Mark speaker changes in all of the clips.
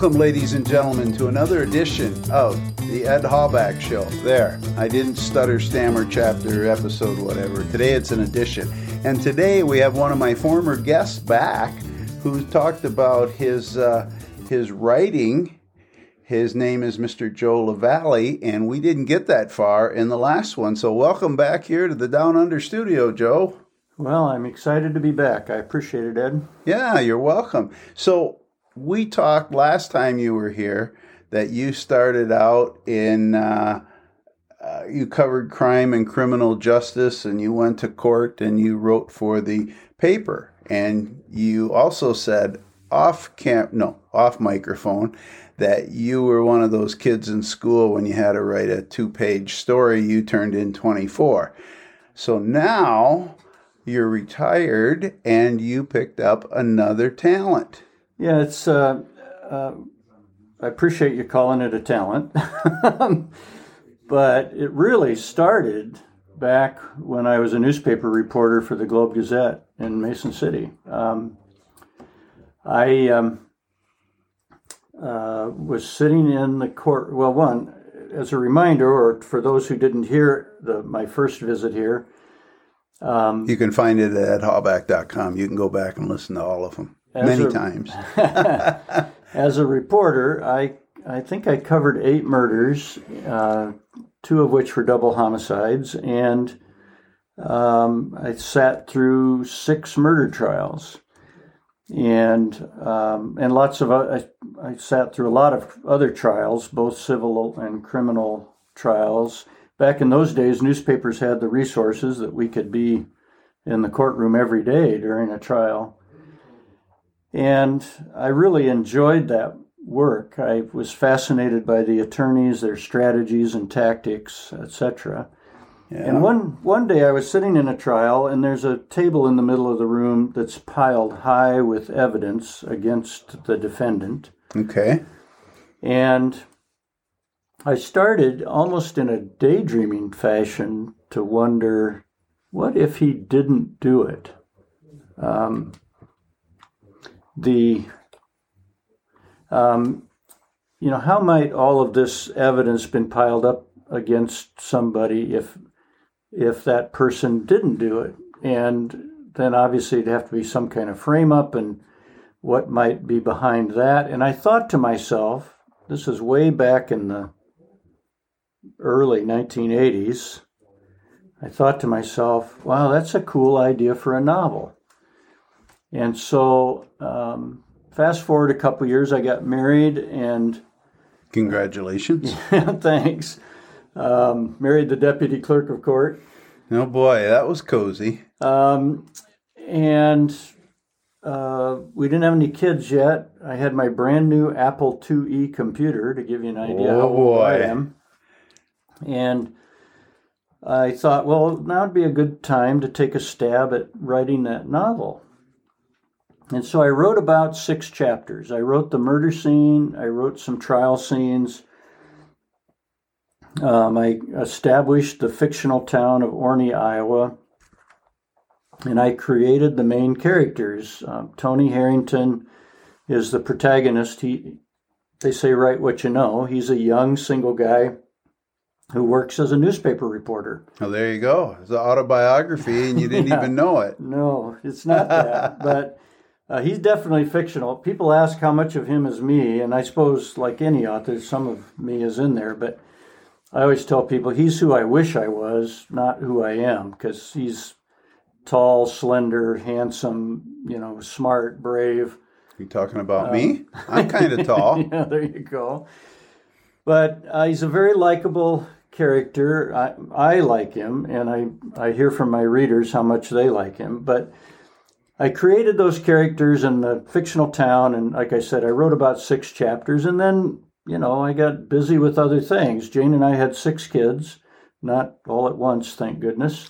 Speaker 1: Welcome, ladies and gentlemen, to another edition of the Ed Halbach Show. There, I didn't stutter, stammer, chapter, episode, whatever. Today it's an edition. And today we have one of my former guests back who talked about his, uh, his writing. His name is Mr. Joe LeValley, and we didn't get that far in the last one. So, welcome back here to the Down Under studio, Joe.
Speaker 2: Well, I'm excited to be back. I appreciate it, Ed.
Speaker 1: Yeah, you're welcome. So, we talked last time you were here that you started out in uh, uh, you covered crime and criminal justice and you went to court and you wrote for the paper. And you also said off camp no off microphone that you were one of those kids in school when you had to write a two page story you turned in 24 so now you're retired and you picked up another talent
Speaker 2: yeah, it's. Uh, uh, I appreciate you calling it a talent, but it really started back when I was a newspaper reporter for the Globe Gazette in Mason City. Um, I um, uh, was sitting in the court. Well, one, as a reminder, or for those who didn't hear the, my first visit here,
Speaker 1: um, you can find it at halbach.com. You can go back and listen to all of them many
Speaker 2: a,
Speaker 1: times.
Speaker 2: as a reporter, I I think I covered eight murders, uh, two of which were double homicides, and um, I sat through six murder trials, and um, and lots of I, I sat through a lot of other trials, both civil and criminal trials. Back in those days, newspapers had the resources that we could be in the courtroom every day during a trial. And I really enjoyed that work. I was fascinated by the attorneys, their strategies and tactics, etc. Yeah. And one one day I was sitting in a trial, and there's a table in the middle of the room that's piled high with evidence against the defendant.
Speaker 1: Okay.
Speaker 2: And I started almost in a daydreaming fashion to wonder, what if he didn't do it? Um, the um, you know how might all of this evidence been piled up against somebody if if that person didn't do it? And then obviously it'd have to be some kind of frame up and what might be behind that. And i thought to myself this is way back in the early 1980s i thought to myself wow that's a cool idea for a novel and so, um, fast forward a couple years, I got married and.
Speaker 1: Congratulations.
Speaker 2: Yeah, thanks. Um, married the deputy clerk of court.
Speaker 1: Oh boy, that was cozy. Um,
Speaker 2: and uh, we didn't have any kids yet. I had my brand new Apple IIe computer to give you an idea oh, how old I am. And I thought, well, now would be a good time to take a stab at writing that novel. And so I wrote about six chapters. I wrote the murder scene, I wrote some trial scenes. Um, I established the fictional town of Orney, Iowa, and I created the main characters. Um, Tony Harrington is the protagonist. He, they say, write what you know. He's a young single guy who works as a newspaper reporter.
Speaker 1: Oh, there you go. It's an autobiography, and you didn't yeah. even know it.
Speaker 2: No, it's not that. but uh, he's definitely fictional. People ask how much of him is me, and I suppose, like any author, some of me is in there. But I always tell people he's who I wish I was, not who I am, because he's tall, slender, handsome, you know, smart, brave.
Speaker 1: You talking about um, me? I'm kind of tall.
Speaker 2: yeah, there you go. But uh, he's a very likable character. I, I like him, and I, I hear from my readers how much they like him. But I created those characters in the fictional town, and like I said, I wrote about six chapters, and then you know I got busy with other things. Jane and I had six kids, not all at once, thank goodness,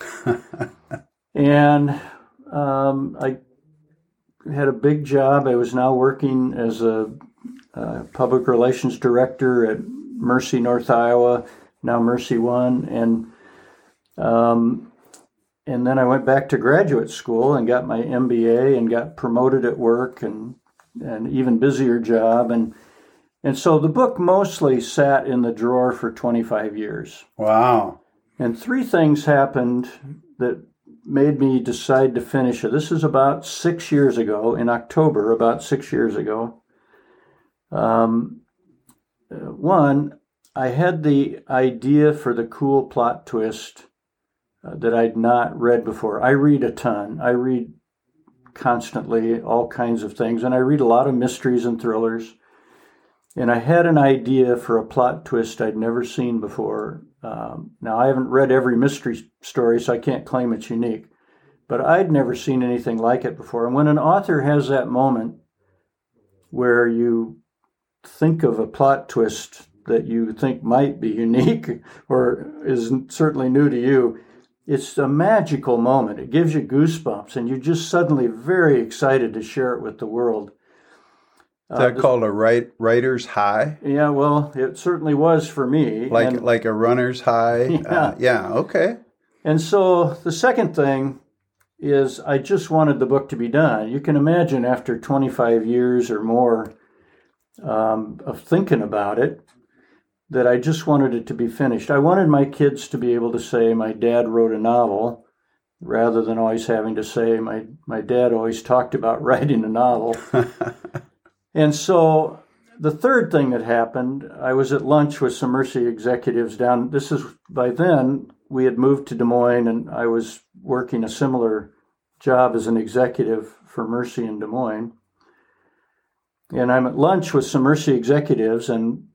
Speaker 2: and um, I had a big job. I was now working as a, a public relations director at Mercy North Iowa, now Mercy One, and um, and then I went back to graduate school and got my MBA and got promoted at work and an even busier job. And And so the book mostly sat in the drawer for 25 years.
Speaker 1: Wow.
Speaker 2: And three things happened that made me decide to finish it. This is about six years ago, in October, about six years ago. Um, uh, one, I had the idea for the cool plot twist uh, that I'd not read before. I read a ton. I read constantly all kinds of things, and I read a lot of mysteries and thrillers. And I had an idea for a plot twist I'd never seen before. Um, now, I haven't read every mystery story, so I can't claim it's unique, but I'd never seen anything like it before. And when an author has that moment where you think of a plot twist that you think might be unique or is certainly new to you, it's a magical moment. It gives you goosebumps, and you're just suddenly very excited to share it with the world.
Speaker 1: Is that uh, called a write, writer's high?
Speaker 2: Yeah, well, it certainly was for me.
Speaker 1: Like and, like a runner's high.
Speaker 2: Yeah.
Speaker 1: Uh, yeah. Okay.
Speaker 2: And so the second thing is I just wanted the book to be done. You can imagine after 25 years or more um, of thinking about it, that I just wanted it to be finished. I wanted my kids to be able to say, My dad wrote a novel, rather than always having to say, My, my dad always talked about writing a novel. and so the third thing that happened, I was at lunch with some Mercy executives down. This is by then we had moved to Des Moines, and I was working a similar job as an executive for Mercy in Des Moines. And I'm at lunch with some Mercy executives, and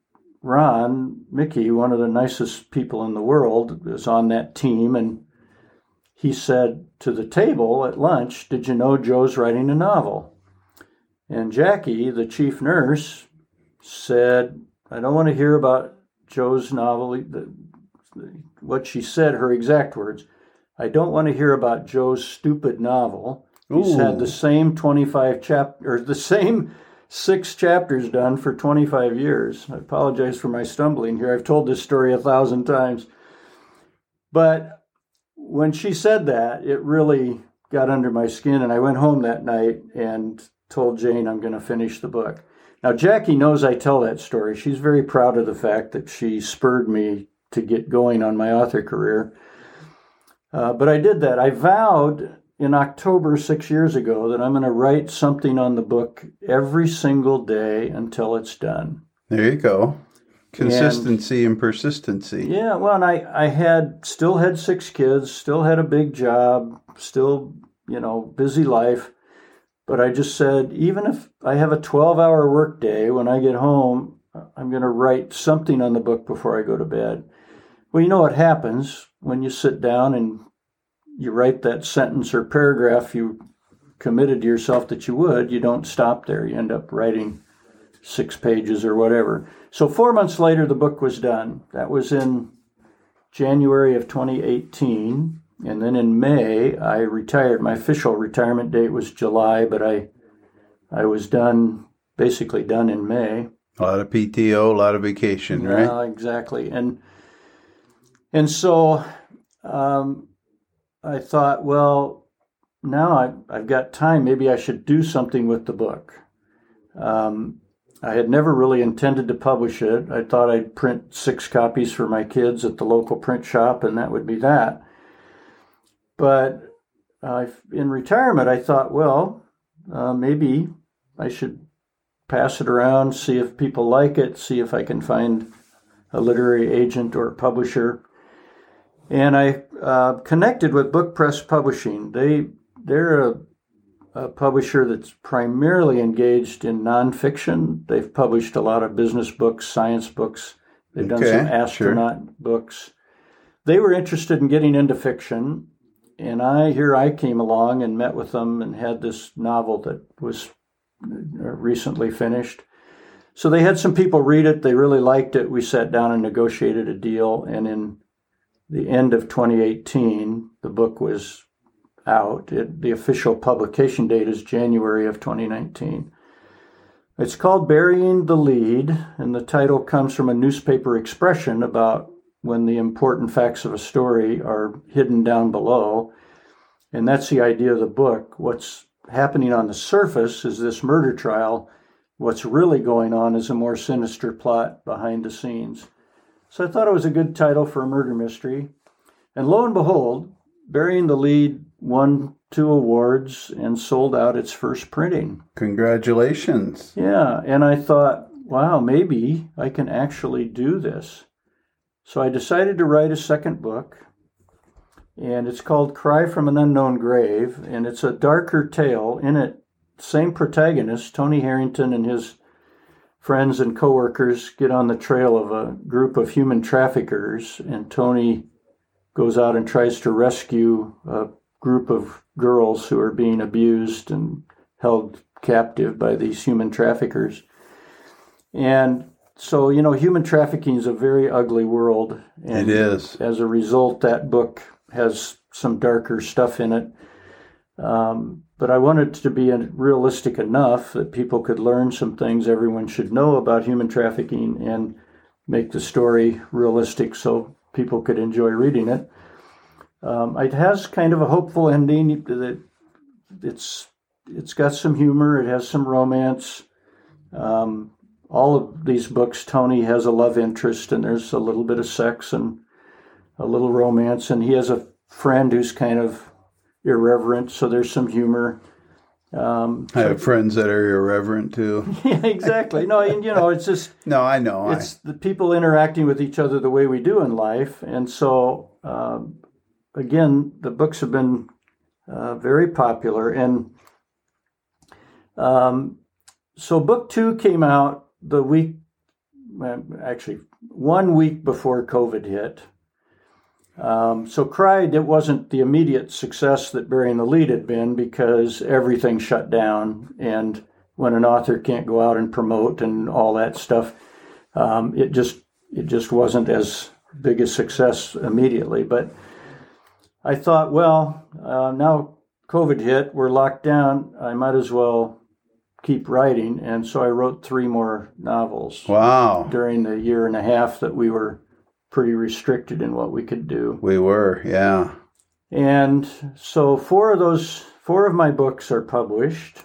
Speaker 2: Ron Mickey, one of the nicest people in the world, is on that team. And he said to the table at lunch, Did you know Joe's writing a novel? And Jackie, the chief nurse, said, I don't want to hear about Joe's novel. What she said, her exact words, I don't want to hear about Joe's stupid novel. He's Ooh. had the same 25 chap or the same six chapters done for 25 years. I apologize for my stumbling here. I've told this story a thousand times. But when she said that, it really got under my skin. And I went home that night and told Jane I'm going to finish the book. Now, Jackie knows I tell that story. She's very proud of the fact that she spurred me to get going on my author career. Uh, but I did that. I vowed in October six years ago that I'm going to write something on the book every single day until it's done.
Speaker 1: There you go. Consistency and, and persistency.
Speaker 2: Yeah, well, and I, I had still had six kids, still had a big job, still, you know, busy life. But I just said, even if I have a 12 hour workday, when I get home, I'm going to write something on the book before I go to bed. Well, you know what happens when you sit down and you write that sentence or paragraph you committed to yourself that you would, you don't stop there. You end up writing six pages or whatever. So, four months later, the book was done. That was in January of 2018. And then in May, I retired. My official retirement date was July, but I, I was done, basically done in May.
Speaker 1: A lot of PTO, a lot of vacation, right?
Speaker 2: Yeah, exactly. And and so um, I thought, well, now I, have got time. Maybe I should do something with the book. Um, I had never really intended to publish it. I thought I'd print six copies for my kids at the local print shop, and that would be that. But uh, in retirement, I thought, well, uh, maybe I should pass it around, see if people like it, see if I can find a literary agent or a publisher and I uh, connected with Book Press Publishing. They they're a, a, publisher that's primarily engaged in nonfiction. They've published a lot of business books, science books. They've okay, done some astronaut sure. books. They were interested in getting into fiction, and I here I came along and met with them and had this novel that was uh, recently finished. So they had some people read it. They really liked it. We sat down and negotiated a deal, and in the end of 2018, the book was out. It, the official publication date is January of 2019. It's called Burying the Lead, and the title comes from a newspaper expression about when the important facts of a story are hidden down below. And that's the idea of the book. What's happening on the surface is this murder trial, what's really going on is a more sinister plot behind the scenes. So I thought it was a good title for a murder mystery. And lo and behold, Burying the Lead won two awards and sold out its first printing.
Speaker 1: Congratulations.
Speaker 2: Yeah, and I thought, wow, maybe I can actually do this. So I decided to write a second book, and it's called Cry from an Unknown Grave, and it's a darker tale. In it, same protagonist, Tony Harrington and his friends and coworkers get on the trail of a group of human traffickers, and Tony goes out and tries to rescue a group of girls who are being abused and held captive by these human traffickers. And so, you know, human trafficking is a very ugly world. And
Speaker 1: it is.
Speaker 2: As a result, that book has some darker stuff in it. Um, but I wanted to be realistic enough that people could learn some things everyone should know about human trafficking and make the story realistic so people could enjoy reading it. Um, it has kind of a hopeful ending. That it's it's got some humor. It has some romance. Um, all of these books, Tony has a love interest, and there's a little bit of sex and a little romance, and he has a friend who's kind of irreverent, so there's some humor.
Speaker 1: Um, I have friends that are irreverent too.
Speaker 2: yeah, exactly. No, and you know, it's just
Speaker 1: no. I know.
Speaker 2: It's I... the people interacting with each other the way we do in life, and so um, again, the books have been uh, very popular, and um, so book two came out the week, actually one week before COVID hit. Um, so cried it wasn't the immediate success that burying the lead had been because everything shut down and when an author can't go out and promote and all that stuff um, it just it just wasn't as big a success immediately. But i thought well uh, now covid hit we're locked down i might as well keep writing. And so i wrote three more novels
Speaker 1: wow.
Speaker 2: during the year and a half that we were pretty restricted in what we could do.
Speaker 1: We were, yeah.
Speaker 2: And so four of those, four of my books are published,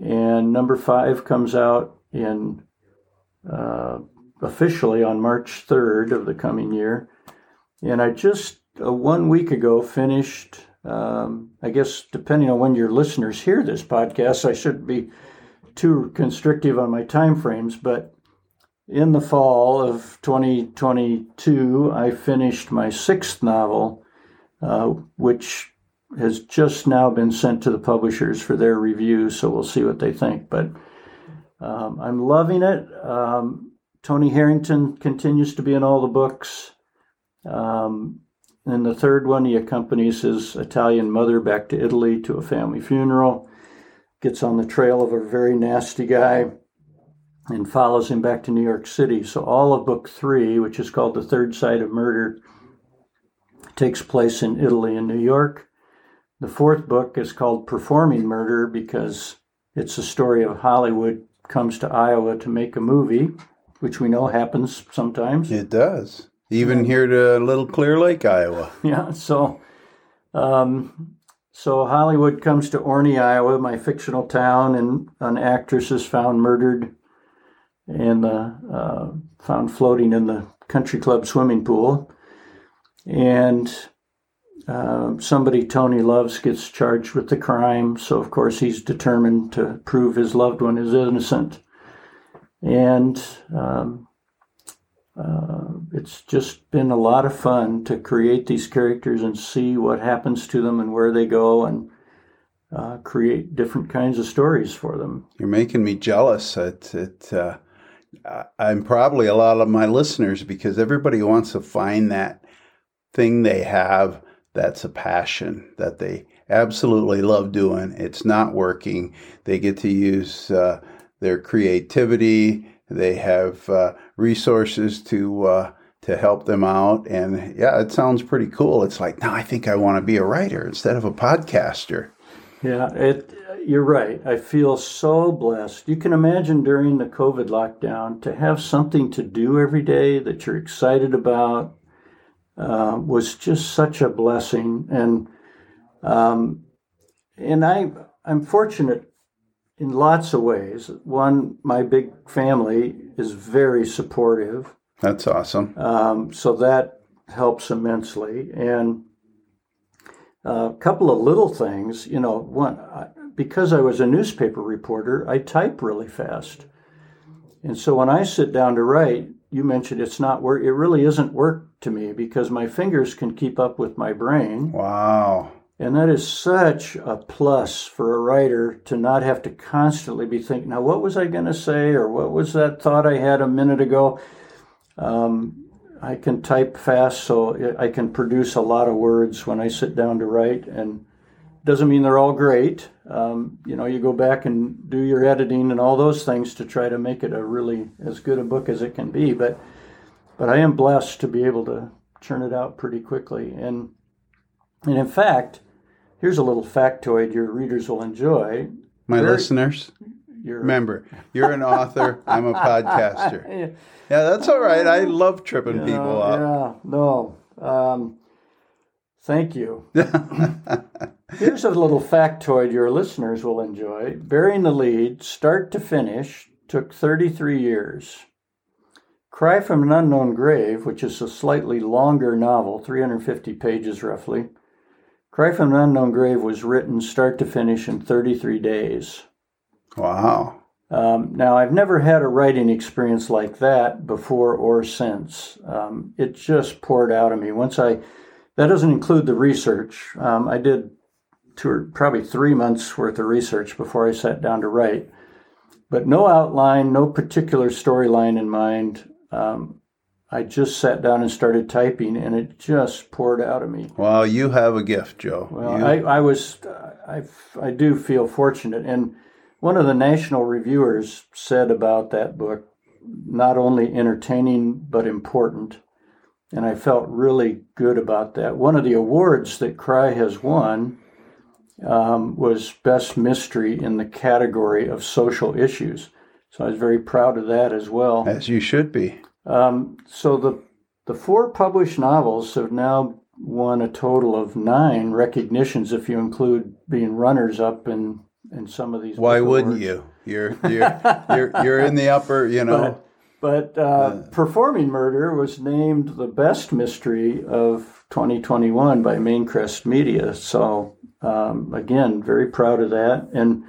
Speaker 2: and number five comes out in uh, officially on March 3rd of the coming year. And I just uh, one week ago finished. Um, I guess depending on when your listeners hear this podcast, I shouldn't be too constrictive on my time frames, but in the fall of 2022, I finished my sixth novel, uh, which has just now been sent to the publishers for their review. So we'll see what they think. But um, I'm loving it. Um, Tony Harrington continues to be in all the books. Um, in the third one, he accompanies his Italian mother back to Italy to a family funeral, gets on the trail of a very nasty guy and follows him back to New York City. So all of book three, which is called The Third Side of Murder, takes place in Italy and New York. The fourth book is called Performing Murder because it's a story of Hollywood comes to Iowa to make a movie, which we know happens sometimes.
Speaker 1: It does. Even here to Little Clear Lake, Iowa.
Speaker 2: Yeah, so um, so Hollywood comes to Orney, Iowa, my fictional town, and an actress is found murdered and uh, found floating in the country club swimming pool. And uh, somebody Tony loves gets charged with the crime, so of course he's determined to prove his loved one is innocent. And um, uh, it's just been a lot of fun to create these characters and see what happens to them and where they go and uh, create different kinds of stories for them.
Speaker 1: You're making me jealous. It, it uh, I'm probably a lot of my listeners because everybody wants to find that thing they have that's a passion that they absolutely love doing. It's not working. They get to use uh, their creativity. They have uh, resources to uh, to help them out, and yeah, it sounds pretty cool. It's like now I think I want to be a writer instead of a podcaster.
Speaker 2: Yeah, it you're right. I feel so blessed. You can imagine during the COVID lockdown to have something to do every day that you're excited about uh, was just such a blessing. And um, and I I'm fortunate in lots of ways. One, my big family is very supportive.
Speaker 1: That's awesome.
Speaker 2: Um, so that helps immensely. And a couple of little things, you know, one, because I was a newspaper reporter, I type really fast. And so when I sit down to write, you mentioned it's not work, it really isn't work to me because my fingers can keep up with my brain.
Speaker 1: Wow.
Speaker 2: And that is such a plus for a writer to not have to constantly be thinking, now, what was I going to say? Or what was that thought I had a minute ago? Um, I can type fast, so I can produce a lot of words when I sit down to write. And doesn't mean they're all great. Um, you know, you go back and do your editing and all those things to try to make it a really as good a book as it can be. But, but I am blessed to be able to churn it out pretty quickly. And, and in fact, Here's a little factoid your readers will enjoy.
Speaker 1: My Very, listeners, you're, remember, you're an author, I'm a podcaster. yeah. yeah, that's all right. I love tripping you people up.
Speaker 2: Yeah, no. Um, thank you. Here's a little factoid your listeners will enjoy. Burying the Lead, start to finish, took 33 years. Cry from an Unknown Grave, which is a slightly longer novel, 350 pages roughly, Cry from an Unknown Grave was written start to finish in 33 days.
Speaker 1: Wow.
Speaker 2: Um, now, I've never had a writing experience like that before or since. Um, it just poured out of me. Once I, that doesn't include the research. Um, I did two or probably three months worth of research before I sat down to write. But no outline, no particular storyline in mind. Um, I just sat down and started typing, and it just poured out of me.
Speaker 1: Well, you have a gift, Joe.
Speaker 2: Well,
Speaker 1: you...
Speaker 2: I, I was, I, I do feel fortunate, and one of the national reviewers said about that book, not only entertaining but important, and I felt really good about that. One of the awards that Cry has won um, was Best Mystery in the category of social issues. So I was very proud of that as well.
Speaker 1: As you should be.
Speaker 2: Um, so the the four published novels have now won a total of nine recognitions, if you include being runners up in in some of these.
Speaker 1: Why wouldn't you? You're you're you're you're in the upper, you know.
Speaker 2: But, but uh, uh, Performing Murder was named the best mystery of 2021 by Maincrest Media. So um, again, very proud of that. And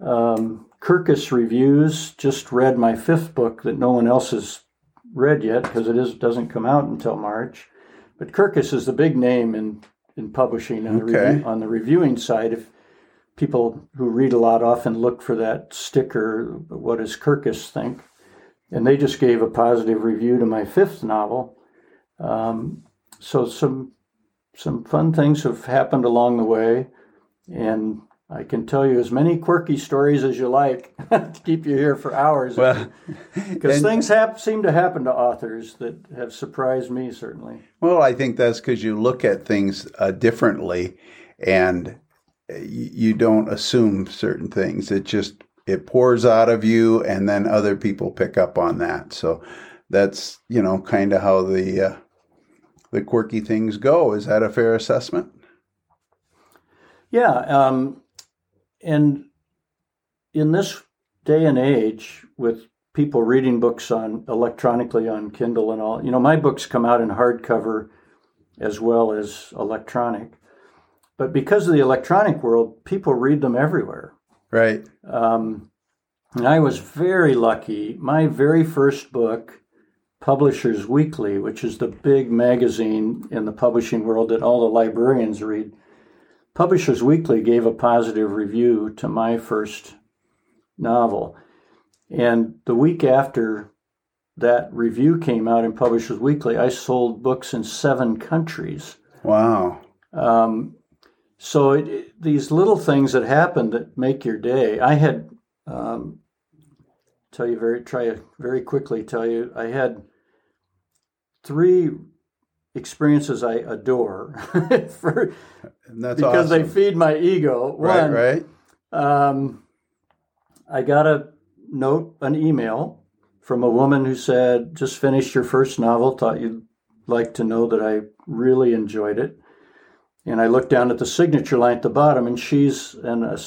Speaker 2: um, Kirkus Reviews just read my fifth book that no one else has read yet because it is doesn't come out until March. But Kirkus is the big name in in publishing on, okay. the review, on the reviewing side. If people who read a lot often look for that sticker, what does Kirkus think? And they just gave a positive review to my fifth novel. Um, so some some fun things have happened along the way, and I can tell you as many quirky stories as you like to keep you here for hours. Well, because things have, seem to happen to authors that have surprised me certainly.
Speaker 1: Well, I think that's because you look at things uh, differently, and you don't assume certain things. It just it pours out of you, and then other people pick up on that. So that's you know kind of how the uh, the quirky things go. Is that a fair assessment?
Speaker 2: Yeah. Um, and in this day and age, with people reading books on electronically on Kindle and all, you know, my books come out in hardcover as well as electronic. But because of the electronic world, people read them everywhere.
Speaker 1: Right.
Speaker 2: Um, and I was very lucky. My very first book, Publishers Weekly, which is the big magazine in the publishing world that all the librarians read, Publishers Weekly gave a positive review to my first novel. And the week after that review came out in Publishers Weekly, I sold books in seven countries.
Speaker 1: Wow. Um,
Speaker 2: so it, these little things that happen that make your day. I had, um, tell you very, try very quickly tell you, I had three experiences I adore for, because awesome. they feed my ego.
Speaker 1: One, right, right. Um,
Speaker 2: I got a note, an email from a woman who said, "Just finished your first novel. Thought you'd like to know that I really enjoyed it." And I looked down at the signature line at the bottom, and she's an, a,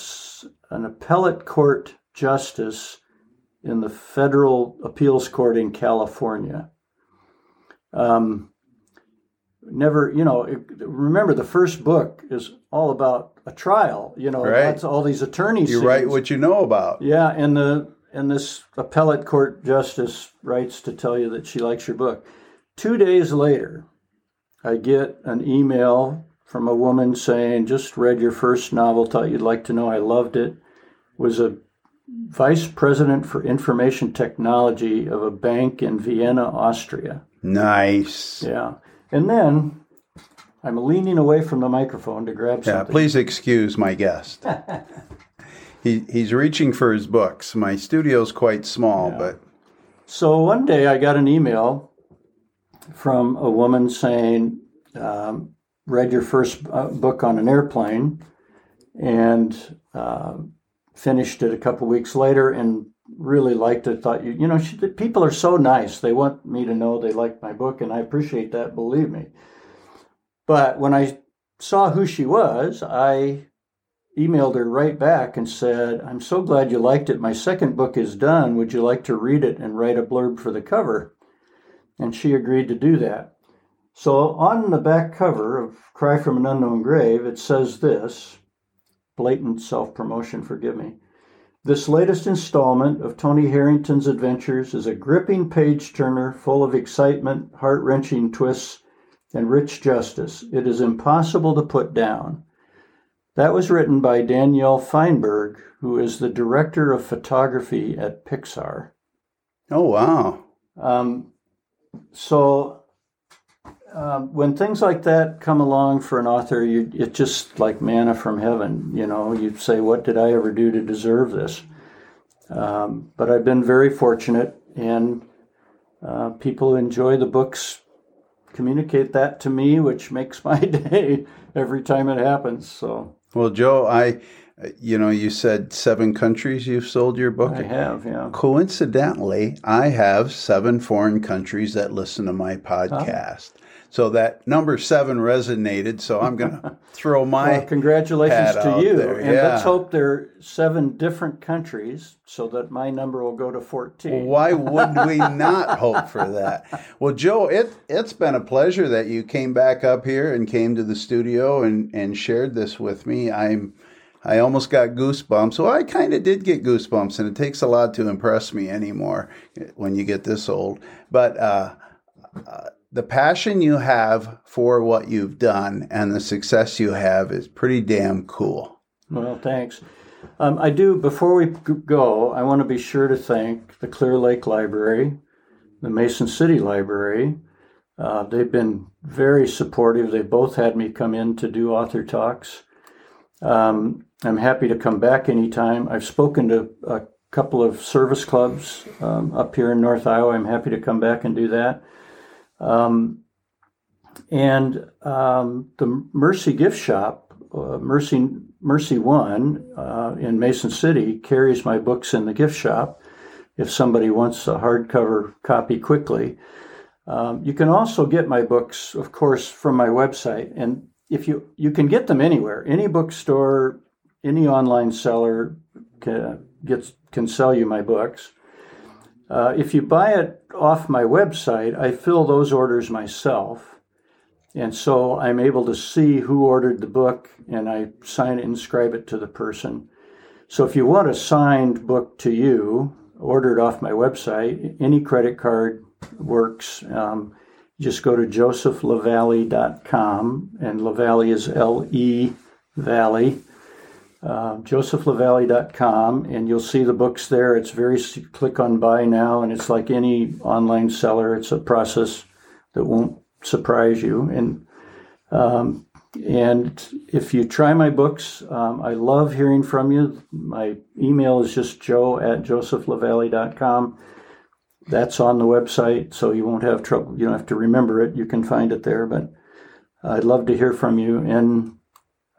Speaker 2: an appellate court justice in the federal appeals court in California. Um, never, you know, remember the first book is all about a trial. You know,
Speaker 1: Right.
Speaker 2: that's all these attorneys.
Speaker 1: You write what you know about.
Speaker 2: Yeah, and the and this appellate court justice writes to tell you that she likes your book. Two days later, I get an email from a woman saying, "Just read your first novel. Thought you'd like to know. I loved it. Was a vice president for information technology of a bank in Vienna, Austria."
Speaker 1: Nice.
Speaker 2: Yeah, and then I'm leaning away from the microphone to grab
Speaker 1: Yeah, please excuse my guest. he he's reaching for his books. My studio's quite small, but
Speaker 2: So one day I got an email from a woman saying, um, read your first uh, book on an airplane and uh, finished it a couple weeks later and really liked it. Thought you, you know, she, people are so nice. They want me to know they like my book, and I appreciate that. Believe me. But when I saw who she was, I emailed her right back and said, I'm so glad you liked it. My second book is done. Would you like to read it and write a blurb for the cover? And she agreed to do that. So on the back cover of Cry from an Unknown Grave, it says this blatant self promotion, forgive me. This latest installment of Tony Harrington's adventures is a gripping page turner full of excitement, heart wrenching twists, and rich justice. It is impossible to put down. That was written by Danielle Feinberg, who is the director of photography at Pixar.
Speaker 1: oh wow.
Speaker 2: Um, so um, when things like that come along for an author, you, it's just like manna from heaven. You know, you say, "What did I ever do to deserve this?" Um, but I've been very fortunate, and uh, people who enjoy the books communicate that to me, which makes my day every time it happens. So
Speaker 1: Well, Joe, I you know, you said seven countries you've sold your book.
Speaker 2: I have, yeah.
Speaker 1: Coincidentally, I have seven foreign countries that listen to my podcast. So that number seven resonated. So I'm going to throw my.
Speaker 2: Well, congratulations to you.
Speaker 1: there,
Speaker 2: And
Speaker 1: yeah.
Speaker 2: let's hope there are seven different countries so that my number will go to 14.
Speaker 1: Why would we not hope for that? Well, Joe, it it's been a pleasure that you came back up here and came to the studio and and shared this with me. I'm I almost got goosebumps. Well, I kind of did get goosebumps, and it takes a lot to impress me anymore when you get this old. But uh, uh, the passion you have for what you've done and the success you have is pretty damn cool.
Speaker 2: Well, thanks. Um, I do, before we go, I want to be sure to thank the Clear Lake Library, the Mason City Library. Uh, they've been very supportive. They both had me come in to do author talks. Um, I'm happy to come back anytime. I've spoken to a couple of service clubs um, up here in North Iowa. I'm happy to come back and do that. Um, and um, the Mercy Gift Shop, uh, Mercy Mercy One uh, in Mason City, carries my books in the gift shop. If somebody wants a hardcover copy quickly, um, you can also get my books, of course, from my website. And if you you can get them anywhere, any bookstore, any online seller can, gets can sell you my books. Uh, if you buy it off my website, I fill those orders myself. And so I'm able to see who ordered the book and I sign it and inscribe it to the person. So if you want a signed book to you, ordered off my website, any credit card works. Um, just go to josephlevalley.com and LeValley is L E Valley. Uh, and you'll see the books there. It's very click on buy now, and it's like any online seller. It's a process that won't surprise you. And um, and if you try my books, um, I love hearing from you. My email is just joe at josephlevalley.com. That's on the website, so you won't have trouble. You don't have to remember it. You can find it there. But I'd love to hear from you and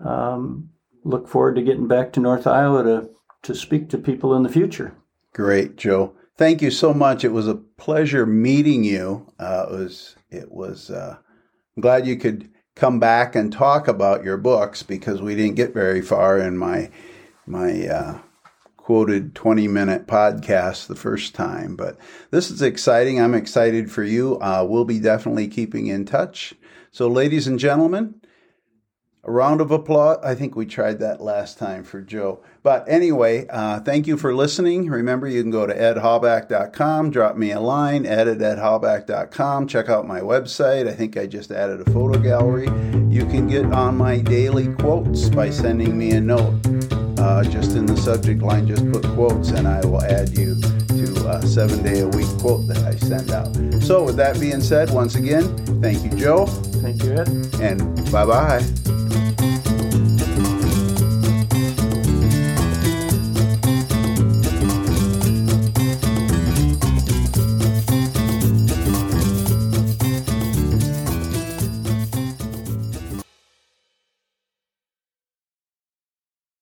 Speaker 2: um, look forward to getting back to North Iowa to, to speak to people in the future.
Speaker 1: Great, Joe. Thank you so much. It was a pleasure meeting you. Uh, it was. It was. Uh, I'm glad you could come back and talk about your books because we didn't get very far in my my uh, quoted 20 minute podcast the first time. But this is exciting. I'm excited for you. Uh, we'll be definitely keeping in touch. So, ladies and gentlemen, a round of applause. I think we tried that last time for Joe. But anyway, uh, thank you for listening. Remember, you can go to edhalbach.com, drop me a line, ed at edhalbach.com, check out my website. I think I just added a photo gallery. You can get on my daily quotes by sending me a note. Uh, just in the subject line, just put quotes, and I will add you to a seven day a week quote that I send out. So, with that being said, once again, thank you, Joe.
Speaker 2: Thank you, Ed.
Speaker 1: And bye bye.